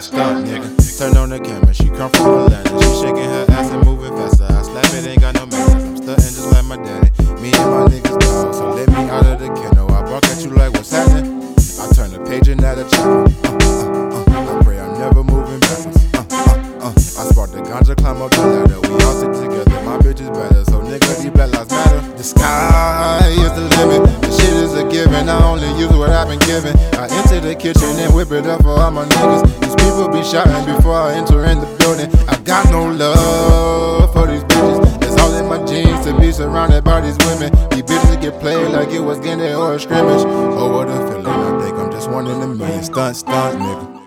not stunt, nigga. Turn on the camera, she come from Atlanta. She shaking her ass and moving faster. I slap it, ain't got no manners. I'm stunting just like my daddy. Me and my niggas dog, so let me out of the kennel. I bark at you like what's happening. I turn the page and add a chapter. Uh, uh, uh, I pray I'm never moving backwards. I spark the ganja, climb up the ladder. We all sit together. My bitch is better, so nigga, these black lives matter. The sky is the limit. The shit is a given. I only use what I've been given. I enter the kitchen and whip it up for all my niggas. People be shouting before I enter in the building. I got no love for these bitches. It's all in my jeans to be surrounded by these women. These bitches get played like it was Gennady or a scrimmage. Oh, what a feeling. I think I'm just one in a million. Stunt, stunt, nigga.